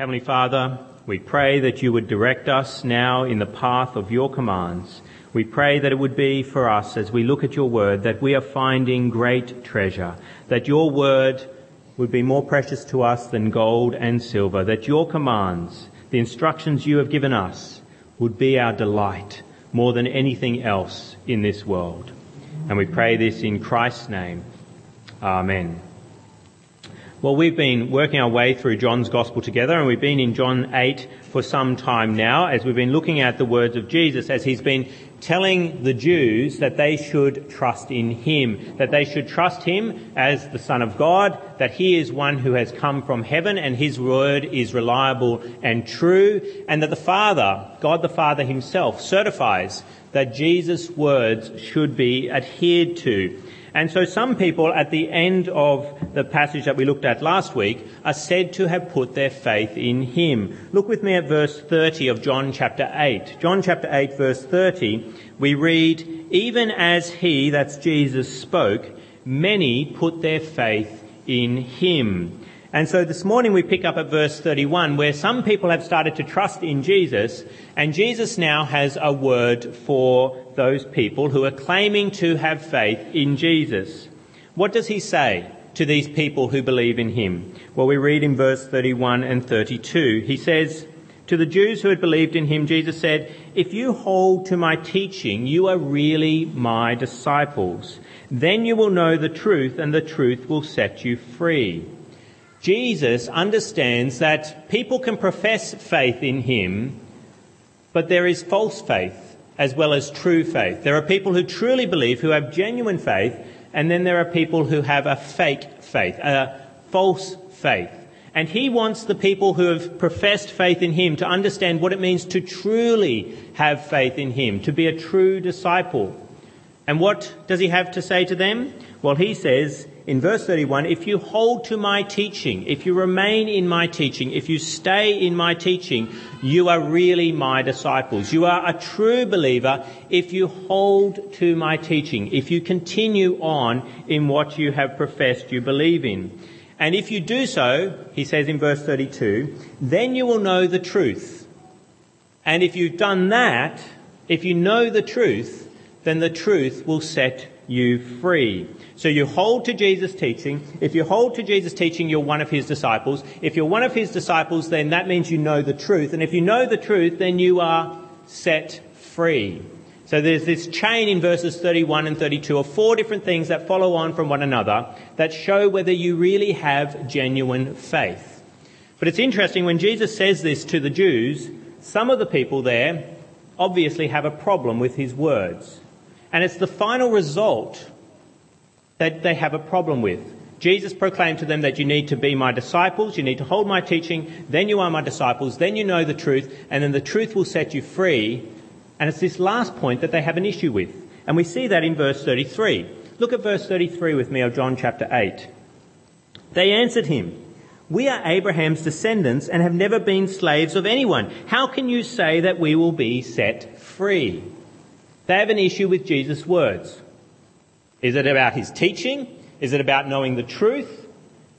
Heavenly Father, we pray that you would direct us now in the path of your commands. We pray that it would be for us as we look at your word that we are finding great treasure, that your word would be more precious to us than gold and silver, that your commands, the instructions you have given us, would be our delight more than anything else in this world. And we pray this in Christ's name. Amen. Well, we've been working our way through John's Gospel together, and we've been in John 8 for some time now as we've been looking at the words of Jesus as he's been telling the Jews that they should trust in him, that they should trust him as the Son of God, that he is one who has come from heaven and his word is reliable and true, and that the Father, God the Father himself, certifies that Jesus' words should be adhered to. And so some people at the end of the passage that we looked at last week are said to have put their faith in him. Look with me at verse 30 of John chapter 8. John chapter 8 verse 30, we read, even as he, that's Jesus, spoke, many put their faith in him. And so this morning we pick up at verse 31 where some people have started to trust in Jesus and Jesus now has a word for those people who are claiming to have faith in Jesus. What does he say to these people who believe in him? Well, we read in verse 31 and 32. He says, to the Jews who had believed in him, Jesus said, If you hold to my teaching, you are really my disciples. Then you will know the truth and the truth will set you free. Jesus understands that people can profess faith in him, but there is false faith as well as true faith. There are people who truly believe, who have genuine faith, and then there are people who have a fake faith, a false faith. And he wants the people who have professed faith in him to understand what it means to truly have faith in him, to be a true disciple. And what does he have to say to them? Well, he says, in verse 31, if you hold to my teaching, if you remain in my teaching, if you stay in my teaching, you are really my disciples. You are a true believer if you hold to my teaching, if you continue on in what you have professed you believe in. And if you do so, he says in verse 32, then you will know the truth. And if you've done that, if you know the truth, then the truth will set you free. So you hold to Jesus' teaching. If you hold to Jesus' teaching, you're one of his disciples. If you're one of his disciples, then that means you know the truth. And if you know the truth, then you are set free. So there's this chain in verses 31 and 32 of four different things that follow on from one another that show whether you really have genuine faith. But it's interesting when Jesus says this to the Jews, some of the people there obviously have a problem with his words. And it's the final result that they have a problem with. Jesus proclaimed to them that you need to be my disciples, you need to hold my teaching, then you are my disciples, then you know the truth, and then the truth will set you free. And it's this last point that they have an issue with. And we see that in verse 33. Look at verse 33 with me of John chapter 8. They answered him, We are Abraham's descendants and have never been slaves of anyone. How can you say that we will be set free? They have an issue with Jesus' words. Is it about his teaching? Is it about knowing the truth?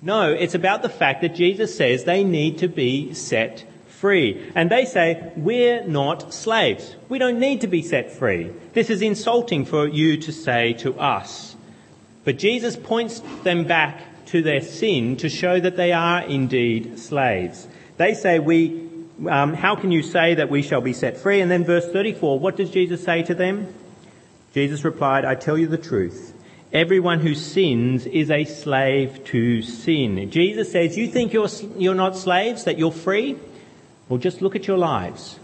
No, it's about the fact that Jesus says they need to be set free. And they say, we're not slaves. We don't need to be set free. This is insulting for you to say to us. But Jesus points them back to their sin to show that they are indeed slaves. They say, we, um, how can you say that we shall be set free? And then verse 34, what does Jesus say to them? Jesus replied, I tell you the truth. Everyone who sins is a slave to sin. Jesus says, you think you're, you're not slaves, that you're free? Well, just look at your lives.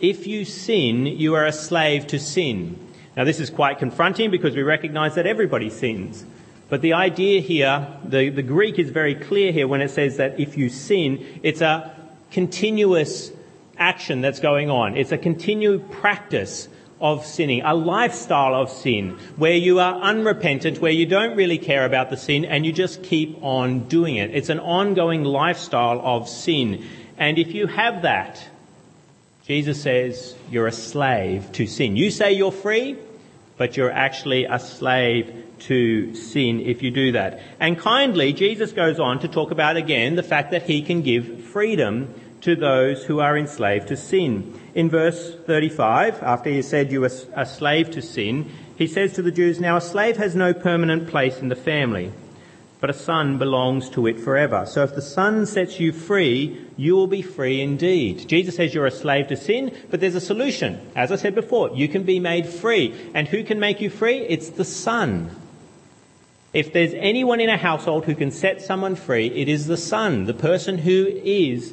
If you sin, you are a slave to sin. Now this is quite confronting because we recognize that everybody sins. But the idea here, the, the Greek is very clear here when it says that if you sin, it's a continuous action that's going on. It's a continued practice of sinning, a lifestyle of sin, where you are unrepentant, where you don't really care about the sin and you just keep on doing it. It's an ongoing lifestyle of sin. And if you have that, Jesus says you're a slave to sin. You say you're free, but you're actually a slave to sin if you do that. And kindly, Jesus goes on to talk about again the fact that he can give freedom to those who are enslaved to sin. In verse 35, after he said you are a slave to sin, he says to the Jews, Now a slave has no permanent place in the family, but a son belongs to it forever. So if the son sets you free, you will be free indeed. Jesus says you're a slave to sin, but there's a solution. As I said before, you can be made free. And who can make you free? It's the son. If there's anyone in a household who can set someone free, it is the son, the person who is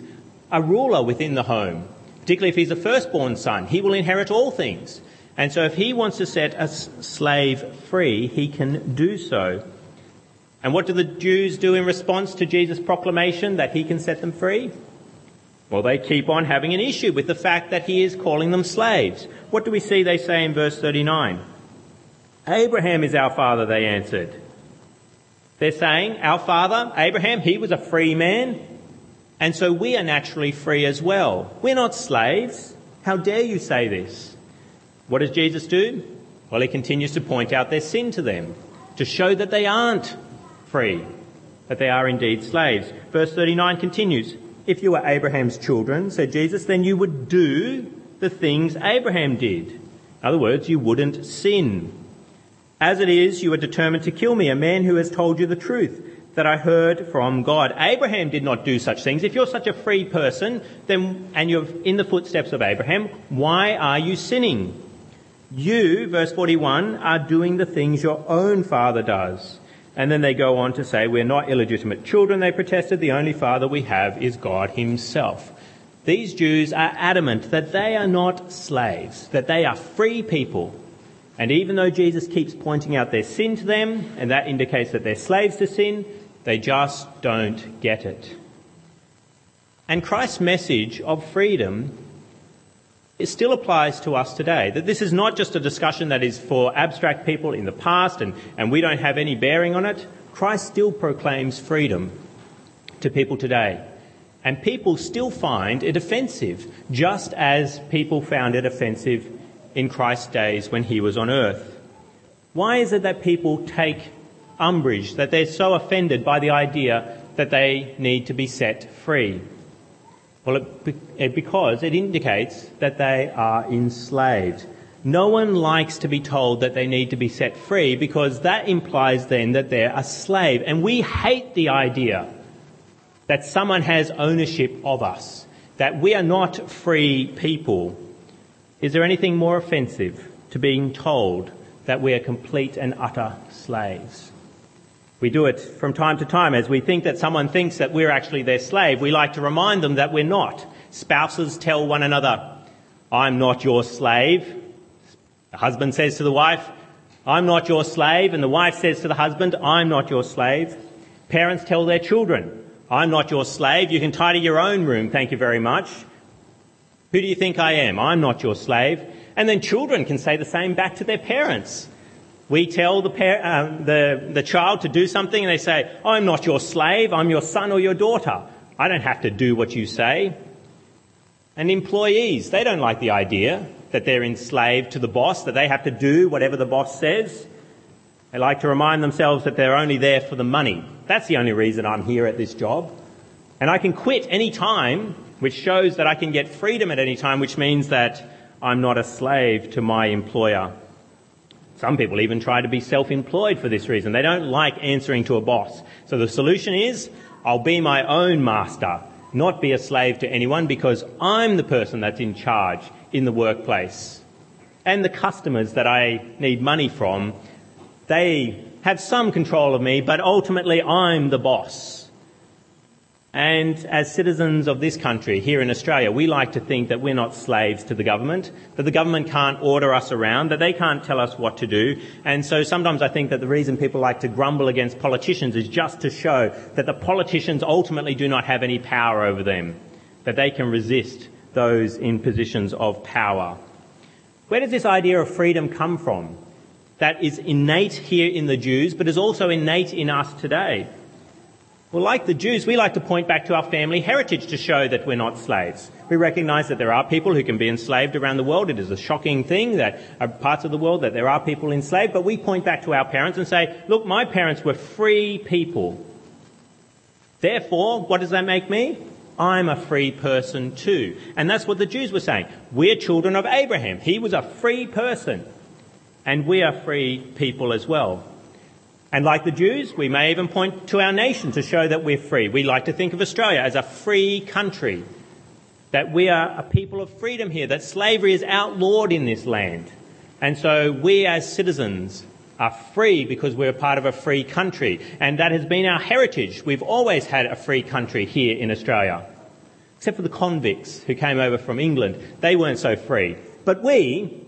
a ruler within the home. Particularly if he's a firstborn son, he will inherit all things. And so if he wants to set a slave free, he can do so. And what do the Jews do in response to Jesus' proclamation that he can set them free? Well, they keep on having an issue with the fact that he is calling them slaves. What do we see they say in verse 39? Abraham is our father, they answered. They're saying, our father, Abraham, he was a free man, and so we are naturally free as well. We're not slaves. How dare you say this? What does Jesus do? Well, he continues to point out their sin to them, to show that they aren't free, that they are indeed slaves. Verse 39 continues, If you were Abraham's children, said Jesus, then you would do the things Abraham did. In other words, you wouldn't sin. As it is, you are determined to kill me, a man who has told you the truth that I heard from God. Abraham did not do such things. If you're such a free person, then, and you're in the footsteps of Abraham, why are you sinning? You, verse 41, are doing the things your own father does. And then they go on to say, we're not illegitimate children, they protested. The only father we have is God himself. These Jews are adamant that they are not slaves, that they are free people. And even though Jesus keeps pointing out their sin to them, and that indicates that they're slaves to sin, they just don't get it. And Christ's message of freedom it still applies to us today. That this is not just a discussion that is for abstract people in the past and, and we don't have any bearing on it. Christ still proclaims freedom to people today. And people still find it offensive, just as people found it offensive in Christ's days when he was on earth. Why is it that people take umbrage, that they're so offended by the idea that they need to be set free? Well, it, it, because it indicates that they are enslaved. No one likes to be told that they need to be set free because that implies then that they're a slave. And we hate the idea that someone has ownership of us, that we are not free people. Is there anything more offensive to being told that we are complete and utter slaves? We do it from time to time as we think that someone thinks that we're actually their slave. We like to remind them that we're not. Spouses tell one another, I'm not your slave. The husband says to the wife, I'm not your slave. And the wife says to the husband, I'm not your slave. Parents tell their children, I'm not your slave. You can tidy your own room. Thank you very much. Who do you think I am? I'm not your slave. And then children can say the same back to their parents. We tell the, par- uh, the, the child to do something and they say, I'm not your slave, I'm your son or your daughter. I don't have to do what you say. And employees, they don't like the idea that they're enslaved to the boss, that they have to do whatever the boss says. They like to remind themselves that they're only there for the money. That's the only reason I'm here at this job. And I can quit any time, which shows that I can get freedom at any time, which means that I'm not a slave to my employer. Some people even try to be self-employed for this reason. They don't like answering to a boss. So the solution is, I'll be my own master, not be a slave to anyone because I'm the person that's in charge in the workplace. And the customers that I need money from, they have some control of me, but ultimately I'm the boss. And as citizens of this country, here in Australia, we like to think that we're not slaves to the government, that the government can't order us around, that they can't tell us what to do. And so sometimes I think that the reason people like to grumble against politicians is just to show that the politicians ultimately do not have any power over them, that they can resist those in positions of power. Where does this idea of freedom come from? That is innate here in the Jews, but is also innate in us today. Well, like the Jews, we like to point back to our family heritage to show that we're not slaves. We recognize that there are people who can be enslaved around the world. It is a shocking thing that are parts of the world that there are people enslaved, but we point back to our parents and say, look, my parents were free people. Therefore, what does that make me? I'm a free person too. And that's what the Jews were saying. We're children of Abraham. He was a free person. And we are free people as well. And like the Jews, we may even point to our nation to show that we're free. We like to think of Australia as a free country, that we are a people of freedom here, that slavery is outlawed in this land. And so we as citizens are free because we're part of a free country. And that has been our heritage. We've always had a free country here in Australia. Except for the convicts who came over from England. They weren't so free. But we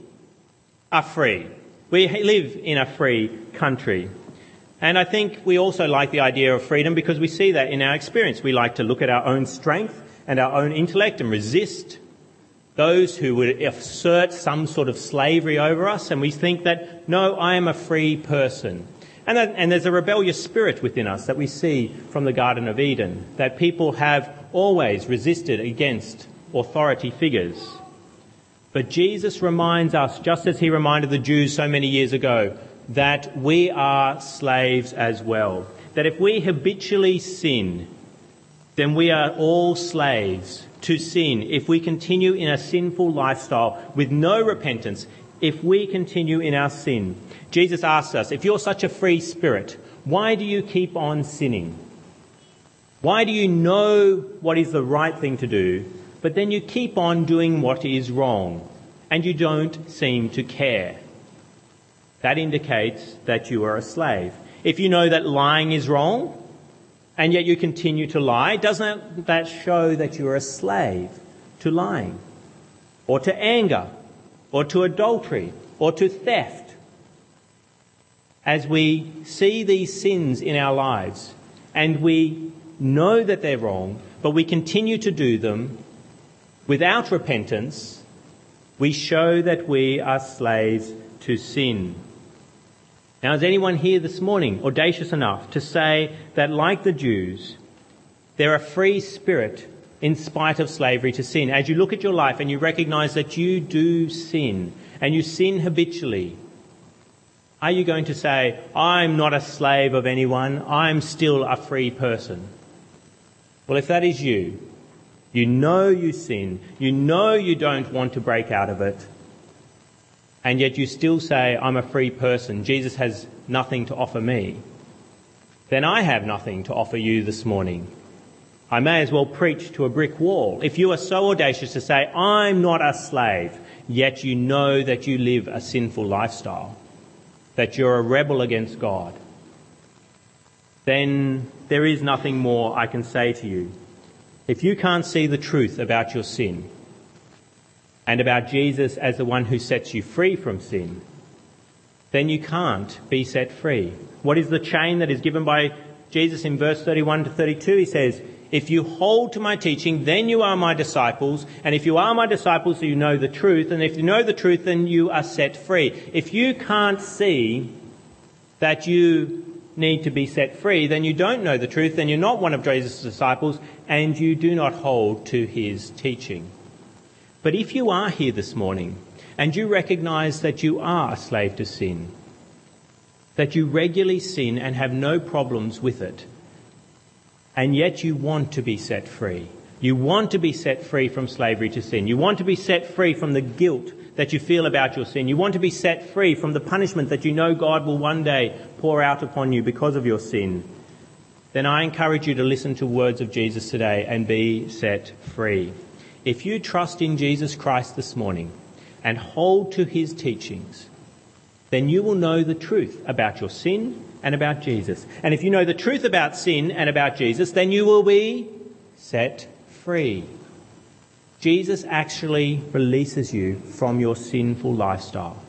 are free. We live in a free country. And I think we also like the idea of freedom because we see that in our experience. We like to look at our own strength and our own intellect and resist those who would assert some sort of slavery over us. And we think that, no, I am a free person. And, that, and there's a rebellious spirit within us that we see from the Garden of Eden, that people have always resisted against authority figures. But Jesus reminds us, just as he reminded the Jews so many years ago, that we are slaves as well. That if we habitually sin, then we are all slaves to sin. If we continue in a sinful lifestyle with no repentance, if we continue in our sin, Jesus asks us, if you're such a free spirit, why do you keep on sinning? Why do you know what is the right thing to do, but then you keep on doing what is wrong and you don't seem to care? That indicates that you are a slave. If you know that lying is wrong, and yet you continue to lie, doesn't that show that you're a slave to lying, or to anger, or to adultery, or to theft? As we see these sins in our lives, and we know that they're wrong, but we continue to do them without repentance, we show that we are slaves to sin. Now, is anyone here this morning audacious enough to say that, like the Jews, they're a free spirit in spite of slavery to sin? As you look at your life and you recognize that you do sin and you sin habitually, are you going to say, I'm not a slave of anyone, I'm still a free person? Well, if that is you, you know you sin, you know you don't want to break out of it, and yet you still say, I'm a free person, Jesus has nothing to offer me, then I have nothing to offer you this morning. I may as well preach to a brick wall. If you are so audacious to say, I'm not a slave, yet you know that you live a sinful lifestyle, that you're a rebel against God, then there is nothing more I can say to you. If you can't see the truth about your sin, and about Jesus as the one who sets you free from sin, then you can't be set free. What is the chain that is given by Jesus in verse 31 to 32? He says, if you hold to my teaching, then you are my disciples. And if you are my disciples, you know the truth. And if you know the truth, then you are set free. If you can't see that you need to be set free, then you don't know the truth, then you're not one of Jesus' disciples, and you do not hold to his teaching. But if you are here this morning and you recognize that you are a slave to sin, that you regularly sin and have no problems with it, and yet you want to be set free. You want to be set free from slavery to sin. You want to be set free from the guilt that you feel about your sin. You want to be set free from the punishment that you know God will one day pour out upon you because of your sin. Then I encourage you to listen to words of Jesus today and be set free. If you trust in Jesus Christ this morning and hold to his teachings, then you will know the truth about your sin and about Jesus. And if you know the truth about sin and about Jesus, then you will be set free. Jesus actually releases you from your sinful lifestyle.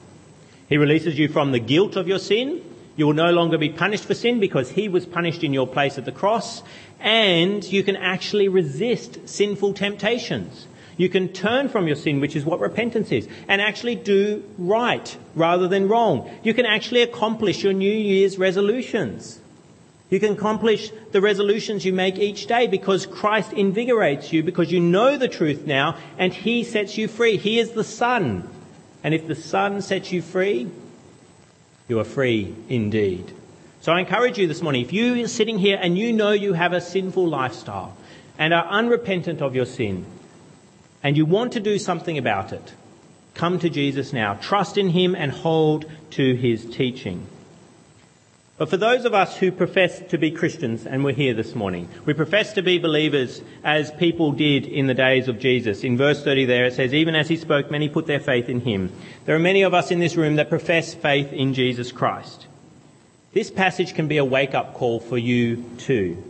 He releases you from the guilt of your sin. You will no longer be punished for sin because he was punished in your place at the cross and you can actually resist sinful temptations. You can turn from your sin, which is what repentance is, and actually do right rather than wrong. You can actually accomplish your New Year's resolutions. You can accomplish the resolutions you make each day because Christ invigorates you because you know the truth now and He sets you free. He is the Son. And if the Son sets you free, you are free indeed. So I encourage you this morning, if you are sitting here and you know you have a sinful lifestyle, and are unrepentant of your sin, and you want to do something about it, come to Jesus now. Trust in Him and hold to His teaching. But for those of us who profess to be Christians, and we're here this morning, we profess to be believers as people did in the days of Jesus. In verse 30 there it says, even as he spoke, many put their faith in him. There are many of us in this room that profess faith in Jesus Christ. This passage can be a wake up call for you too.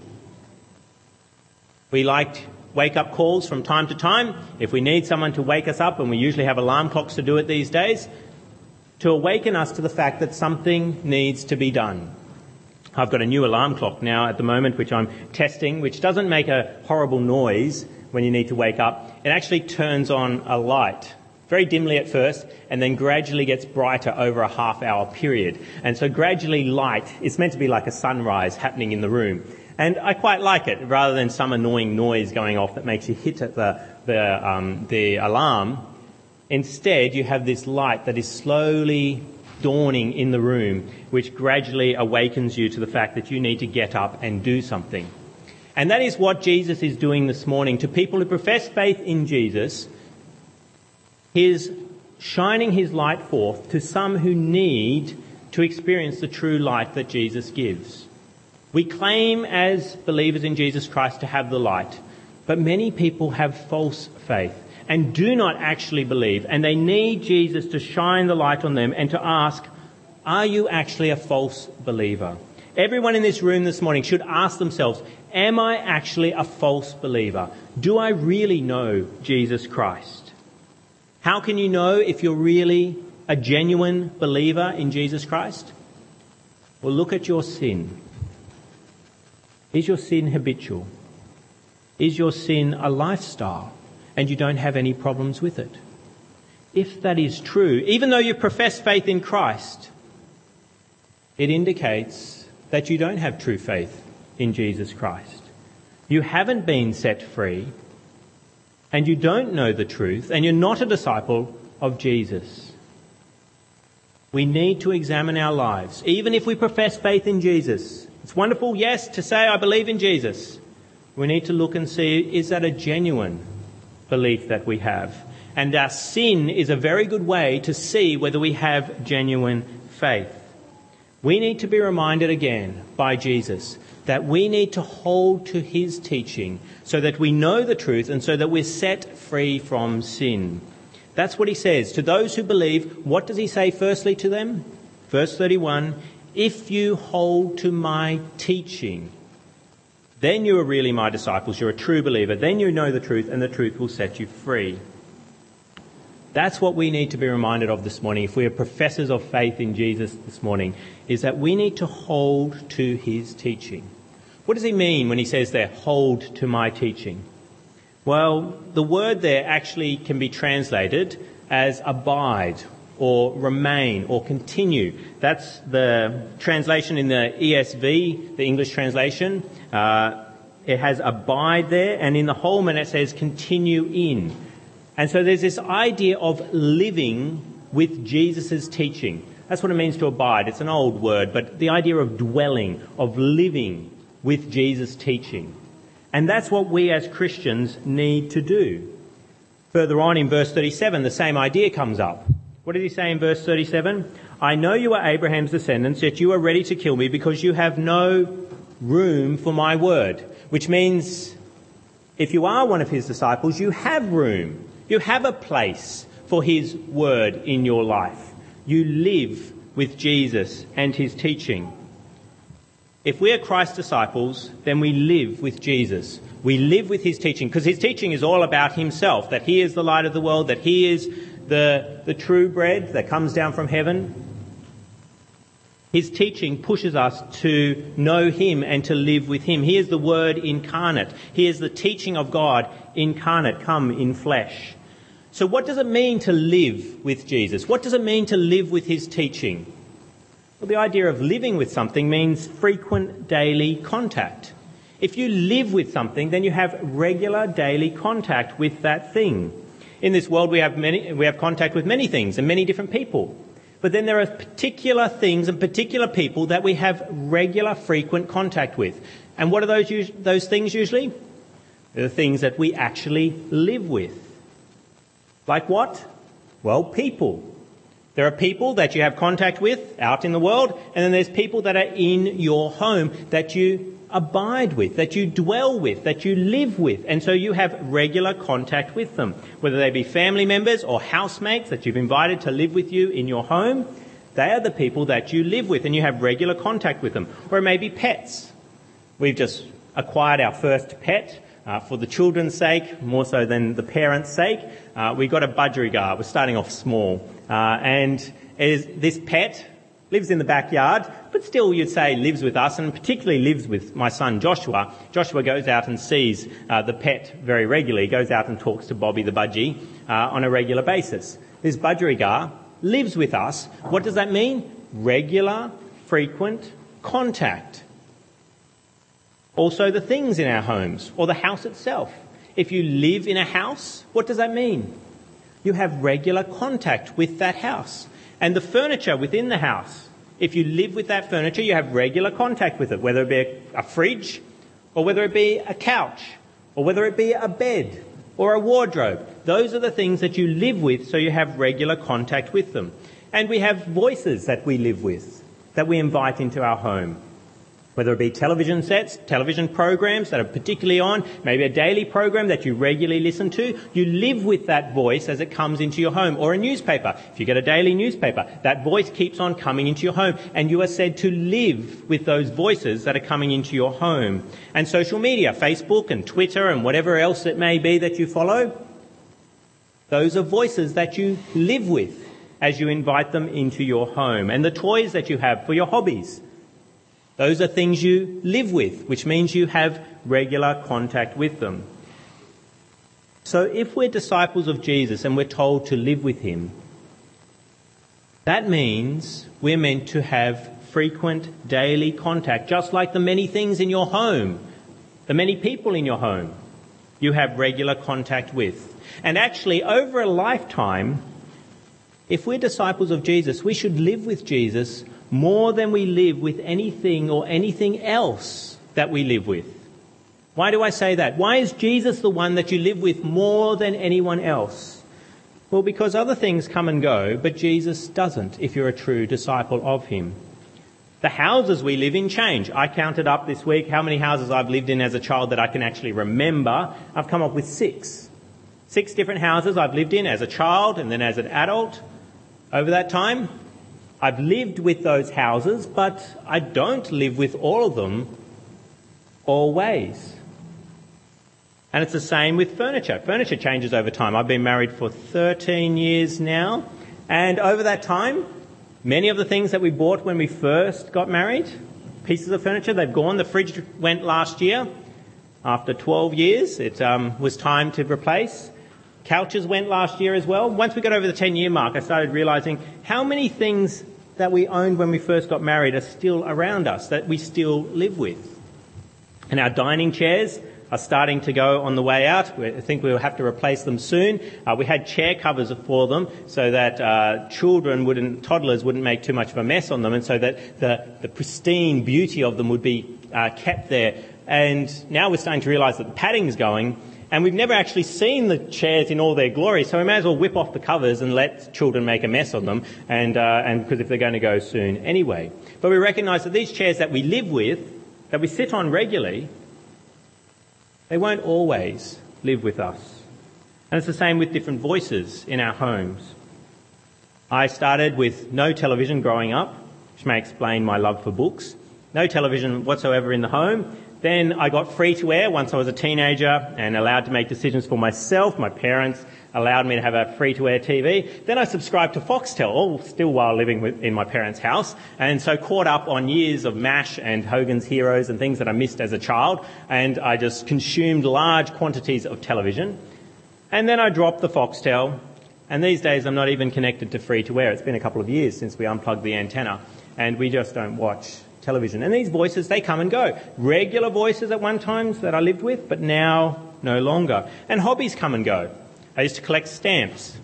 We like wake up calls from time to time. If we need someone to wake us up, and we usually have alarm clocks to do it these days, to awaken us to the fact that something needs to be done. I've got a new alarm clock now at the moment, which I'm testing, which doesn't make a horrible noise when you need to wake up. It actually turns on a light very dimly at first, and then gradually gets brighter over a half hour period. And so gradually light, it's meant to be like a sunrise happening in the room. And I quite like it, rather than some annoying noise going off that makes you hit at the, the, um, the alarm. Instead, you have this light that is slowly dawning in the room, which gradually awakens you to the fact that you need to get up and do something. And that is what Jesus is doing this morning to people who profess faith in Jesus he is shining his light forth to some who need to experience the true light that Jesus gives. We claim as believers in Jesus Christ to have the light, but many people have false faith and do not actually believe, and they need Jesus to shine the light on them and to ask, are you actually a false believer? Everyone in this room this morning should ask themselves, am I actually a false believer? Do I really know Jesus Christ? How can you know if you're really a genuine believer in Jesus Christ? Well, look at your sin. Is your sin habitual? Is your sin a lifestyle and you don't have any problems with it? If that is true, even though you profess faith in Christ, it indicates that you don't have true faith in Jesus Christ. You haven't been set free and you don't know the truth and you're not a disciple of Jesus. We need to examine our lives, even if we profess faith in Jesus. It's wonderful, yes, to say, I believe in Jesus. We need to look and see, is that a genuine belief that we have? And our sin is a very good way to see whether we have genuine faith. We need to be reminded again by Jesus that we need to hold to his teaching so that we know the truth and so that we're set free from sin. That's what he says. To those who believe, what does he say firstly to them? Verse 31 If you hold to my teaching, then you are really my disciples. You're a true believer. Then you know the truth, and the truth will set you free. That's what we need to be reminded of this morning. If we are professors of faith in Jesus this morning, is that we need to hold to his teaching. What does he mean when he says there, hold to my teaching? Well, the word there actually can be translated as abide or remain or continue. That's the translation in the ESV, the English translation. Uh, it has abide there, and in the Holman it says continue in. And so there's this idea of living with Jesus' teaching. That's what it means to abide. It's an old word, but the idea of dwelling, of living with Jesus' teaching. And that's what we as Christians need to do. Further on in verse 37, the same idea comes up. What does he say in verse 37? I know you are Abraham's descendants, yet you are ready to kill me because you have no room for my word. Which means if you are one of his disciples, you have room. You have a place for his word in your life. You live with Jesus and his teaching. If we are Christ's disciples, then we live with Jesus. We live with his teaching because his teaching is all about himself, that he is the light of the world, that he is the, the true bread that comes down from heaven. His teaching pushes us to know him and to live with him. He is the word incarnate. He is the teaching of God incarnate, come in flesh. So what does it mean to live with Jesus? What does it mean to live with his teaching? Well, the idea of living with something means frequent daily contact. If you live with something, then you have regular daily contact with that thing. In this world, we have, many, we have contact with many things and many different people. But then there are particular things and particular people that we have regular, frequent contact with. And what are those, those things usually? The things that we actually live with. Like what? Well, people. There are people that you have contact with out in the world, and then there's people that are in your home that you abide with, that you dwell with, that you live with. And so you have regular contact with them. Whether they be family members or housemates that you've invited to live with you in your home, they are the people that you live with and you have regular contact with them. Or it may be pets. We've just acquired our first pet. Uh, for the children's sake, more so than the parents' sake, uh, we got a budgerigar. We're starting off small. Uh, and this pet lives in the backyard, but still you'd say lives with us, and particularly lives with my son Joshua. Joshua goes out and sees uh, the pet very regularly, goes out and talks to Bobby the budgie uh, on a regular basis. This budgerigar lives with us. What does that mean? Regular, frequent contact. Also, the things in our homes or the house itself. If you live in a house, what does that mean? You have regular contact with that house. And the furniture within the house. If you live with that furniture, you have regular contact with it, whether it be a, fridge, or whether it be a couch, or whether it be a bed, or a wardrobe. Those are the things that you live with, so you have regular contact with them. And we have voices that we live with, that we invite into our home whether it be television sets, television programs that are particularly on, maybe a daily program that you regularly listen to, you live with that voice as it comes into your home, or a newspaper. If you get a daily newspaper, that voice keeps on coming into your home, and you are said to live with those voices that are coming into your home. And social media, Facebook and Twitter and whatever else it may be that you follow, those are voices that you live with as you invite them into your home. And the toys that you have for your hobbies, those are things you live with, which means you have regular contact with them. So if we're disciples of Jesus and we're told to live with him, that means we're meant to have frequent daily contact, just like the many things in your home, the many people in your home you have regular contact with. And actually, over a lifetime, if we're disciples of Jesus, we should live with Jesus more than we live with anything or anything else that we live with. Why do I say that? Why is Jesus the one that you live with more than anyone else? Well, because other things come and go, but Jesus doesn't if you're a true disciple of him. The houses we live in change. I counted up this week how many houses I've lived in as a child that I can actually remember. I've come up with six. Six different houses I've lived in as a child and then as an adult over that time. I've lived with those houses, but I don't live with all of them always. And it's the same with furniture. Furniture changes over time. I've been married for 13 years now, and over that time, many of the things that we bought when we first got married, pieces of furniture, they've gone. The fridge went last year. After 12 years, it um, was time to replace. Couches went last year as well. Once we got over the 10 year mark, I started realizing how many things that we owned when we first got married are still around us, that we still live with. And our dining chairs are starting to go on the way out. I think we'll have to replace them soon. Uh, we had chair covers for them so that uh, children wouldn't, toddlers wouldn't make too much of a mess on them, and so that the, the pristine beauty of them would be uh, kept there. And now we're starting to realise that the padding's going, and we've never actually seen the chairs in all their glory, so we may as well whip off the covers and let children make a mess of them, and, uh, and because if they're going to go soon anyway. But we recognise that these chairs that we live with, that we sit on regularly, they won't always live with us. And it's the same with different voices in our homes. I started with no television growing up, which may explain my love for books. No television whatsoever in the home. Then I got free to air once I was a teenager and allowed to make decisions for myself. My parents allowed me to have a free to air TV. Then I subscribed to Foxtel, all still while living in my parents' house, and so caught up on years of MASH and Hogan's Heroes and things that I missed as a child, and I just consumed large quantities of television. And then I dropped the Foxtel, and these days I'm not even connected to free to air. It's been a couple of years since we unplugged the antenna, and we just don't watch television. And these voices, they come and go. Regular voices at one time that I lived with, but now no longer. And hobbies come and go. I used to collect stamps.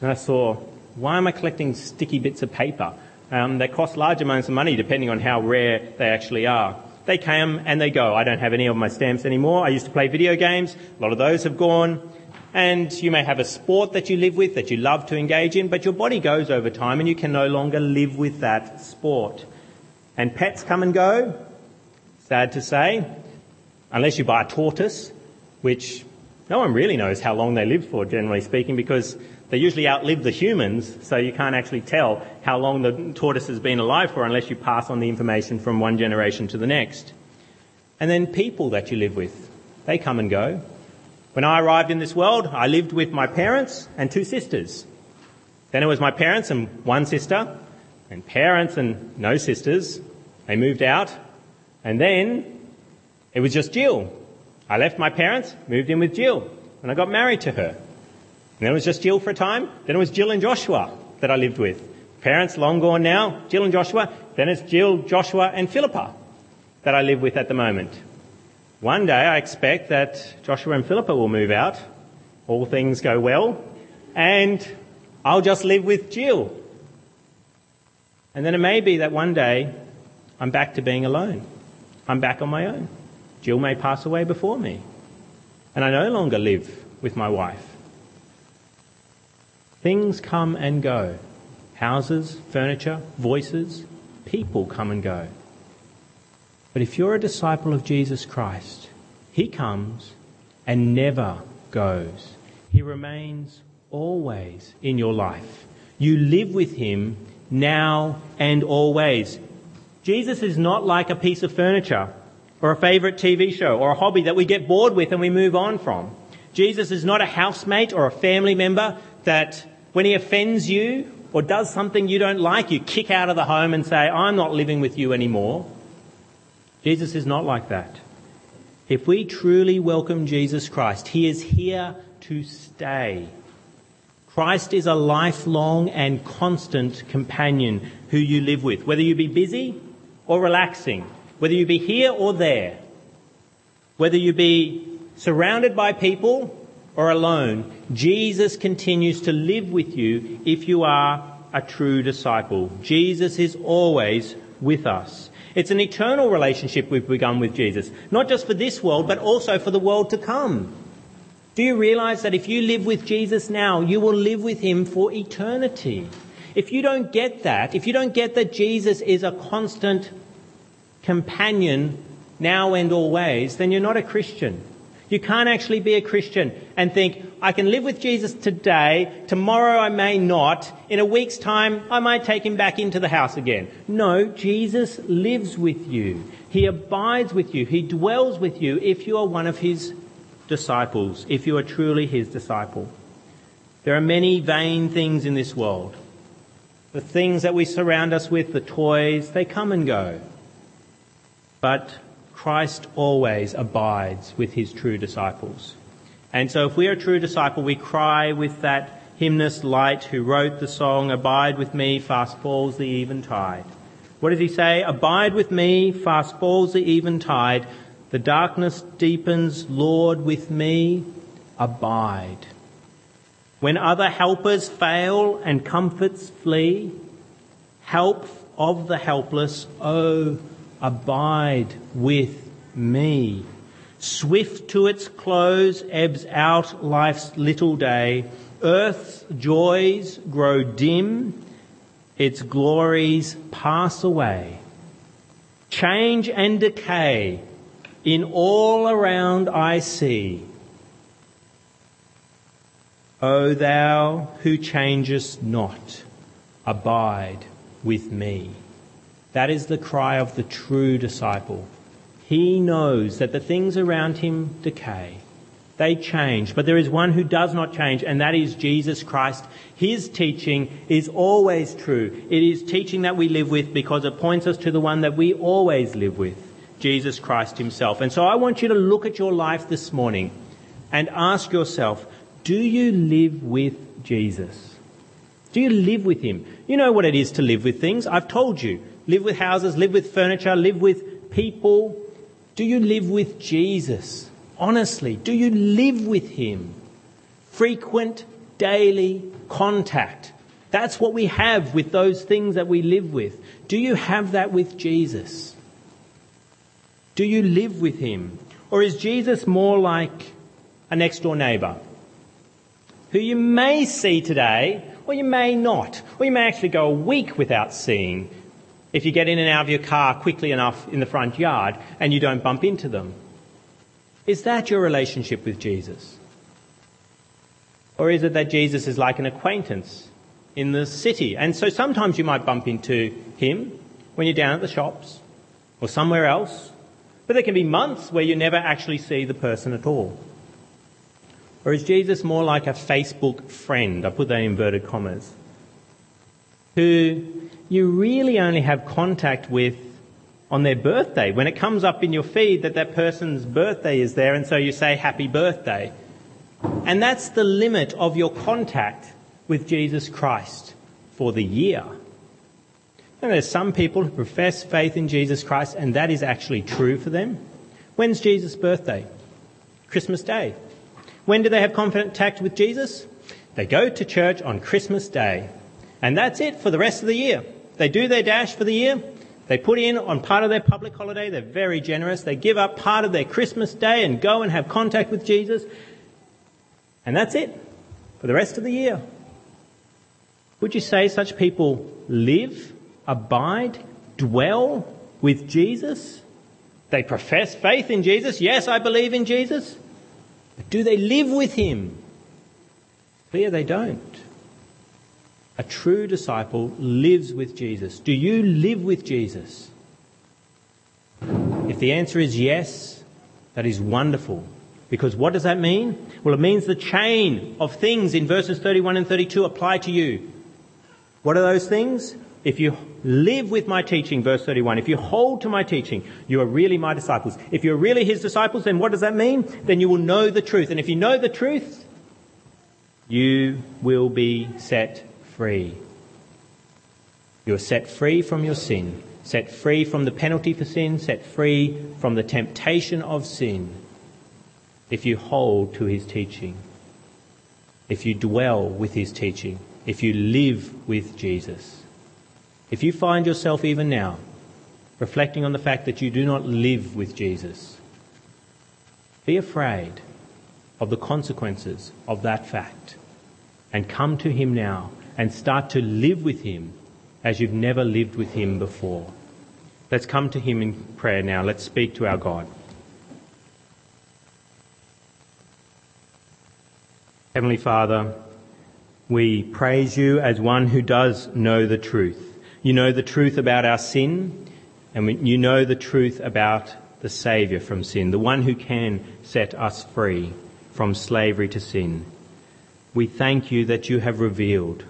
And I saw, why am I collecting sticky bits of paper? Um, they cost large amounts of money depending on how rare they actually are. They come and they go. I don't have any of my stamps anymore. I used to play video games. A lot of those have gone. And you may have a sport that you live with that you love to engage in, but your body goes over time and you can no longer live with that sport. And pets come and go. Sad to say. Unless you buy a tortoise, which no one really knows how long they live for, generally speaking, because they usually outlive the humans, so you can't actually tell how long the tortoise has been alive for unless you pass on the information from one generation to the next. And then people that you live with, they come and go. When I arrived in this world, I lived with my parents and two sisters. Then it was my parents and one sister, and parents and no sisters. They moved out. And then it was just Jill. I left my parents, moved in with Jill, and I got married to her. And then it was just Jill for a time. Then it was Jill and Joshua that I lived with. Parents long gone now, Jill and Joshua. Then it's Jill, Joshua, and Philippa that I live with at the moment. One day I expect that Joshua and Philippa will move out. All things go well. And I'll just live with Jill. And then it may be that one day I'm back to being alone. I'm back on my own. Jill may pass away before me. And I no longer live with my wife. Things come and go. Houses, furniture, voices, people come and go. But if you're a disciple of Jesus Christ, He comes and never goes. He remains always in your life. You live with Him now and always. Jesus is not like a piece of furniture or a favourite TV show or a hobby that we get bored with and we move on from. Jesus is not a housemate or a family member that when he offends you or does something you don't like, you kick out of the home and say, I'm not living with you anymore. Jesus is not like that. If we truly welcome Jesus Christ, he is here to stay. Christ is a lifelong and constant companion who you live with, whether you be busy or relaxing, whether you be here or there, whether you be surrounded by people or alone, Jesus continues to live with you if you are a true disciple. Jesus is always with us. It's an eternal relationship we've begun with Jesus, not just for this world, but also for the world to come. Do you realize that if you live with Jesus now, you will live with him for eternity? If you don't get that, if you don't get that Jesus is a constant companion now and always, then you're not a Christian. You can't actually be a Christian and think, I can live with Jesus today, tomorrow I may not, in a week's time I might take him back into the house again. No, Jesus lives with you. He abides with you. He dwells with you if you are one of his disciples, if you are truly his disciple. There are many vain things in this world. The things that we surround us with, the toys, they come and go. But Christ always abides with his true disciples. And so if we are a true disciple, we cry with that hymnist Lyte who wrote the song, Abide with me, fast falls the eventide. What does he say? Abide with me, fast falls the eventide. The darkness deepens, Lord, with me, abide. When other helpers fail and comforts flee, help of the helpless, oh, abide with me. Swift to its close ebbs out life's little day. Earth's joys grow dim, its glories pass away. Change and decay in all around I see. O thou who changest not, abide with me. That is the cry of the true disciple. He knows that the things around him decay. They change, but there is one who does not change, and that is Jesus Christ. His teaching is always true. It is teaching that we live with because it points us to the one that we always live with, Jesus Christ himself. And so I want you to look at your life this morning and ask yourself, do you live with Jesus? Do you live with him? You know what it is to live with things. I've told you live with houses, live with furniture, live with people? Do you live with Jesus? Honestly, do you live with Him? Frequent, daily contact. That's what we have with those things that we live with. Do you have that with Jesus? Do you live with him? Or is Jesus more like a next door neighbour who you may see today or you may not, or you may actually go a week without seeing if you get in and out of your car quickly enough in the front yard and you don't bump into them. Is that your relationship with Jesus? Or is it that Jesus is like an acquaintance in the city? And so sometimes you might bump into him when you're down at the shops or somewhere else, but there can be months where you never actually see the person at all. Or is Jesus more like a Facebook friend? I put that in inverted commas. Who you really only have contact with on their birthday. When it comes up in your feed that that person's birthday is there and so you say happy birthday. And that's the limit of your contact with Jesus Christ for the year. And there's some people who profess faith in Jesus Christ and that is actually true for them. When's Jesus' birthday? Christmas Day. When do they have contact with Jesus? They go to church on Christmas Day. And that's it for the rest of the year. They do their dash for the year. They put in on part of their public holiday. They're very generous. They give up part of their Christmas day and go and have contact with Jesus. And that's it for the rest of the year. Would you say such people live, abide, dwell with Jesus? They profess faith in Jesus. Yes, I believe in Jesus. But do they live with him? Clear they don't. A true disciple lives with Jesus. Do you live with Jesus? If the answer is yes, that is wonderful. Because what does that mean? Well, it means the chain of things in verses 31 and 32 apply to you. What are those things? If you live with my teaching, verse 31, if you hold to my teaching, you are really my disciples. If you're really his disciples, then what does that mean? Then you will know the truth. And if you know the truth, you will be set free. You are set free from your sin, set free from the penalty for sin, set free from the temptation of sin if you hold to his teaching, if you dwell with his teaching, if you live with Jesus. If you find yourself even now reflecting on the fact that you do not live with Jesus, be afraid of the consequences of that fact and come to Him now and start to live with Him as you've never lived with Him before. Let's come to Him in prayer now. Let's speak to our God. Heavenly Father, we praise you as one who does know the truth. You know the truth about our sin, and you know the truth about the Saviour from sin, the one who can set us free from slavery to sin. We thank you that you have revealed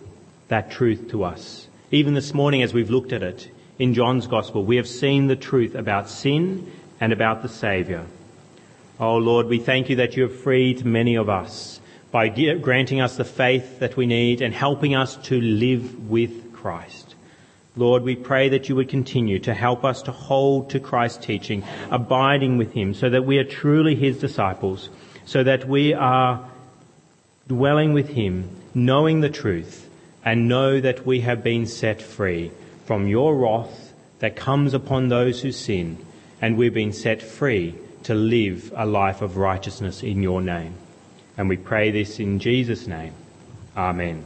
that truth to us. Even this morning, as we've looked at it in John's Gospel, we have seen the truth about sin and about the Saviour. Oh Lord, we thank you that you have freed many of us by granting us the faith that we need and helping us to live with Christ. Lord, we pray that you would continue to help us to hold to Christ's teaching, abiding with him, so that we are truly his disciples, so that we are dwelling with him, knowing the truth, and know that we have been set free from your wrath that comes upon those who sin, and we've been set free to live a life of righteousness in your name. And we pray this in Jesus' name. Amen.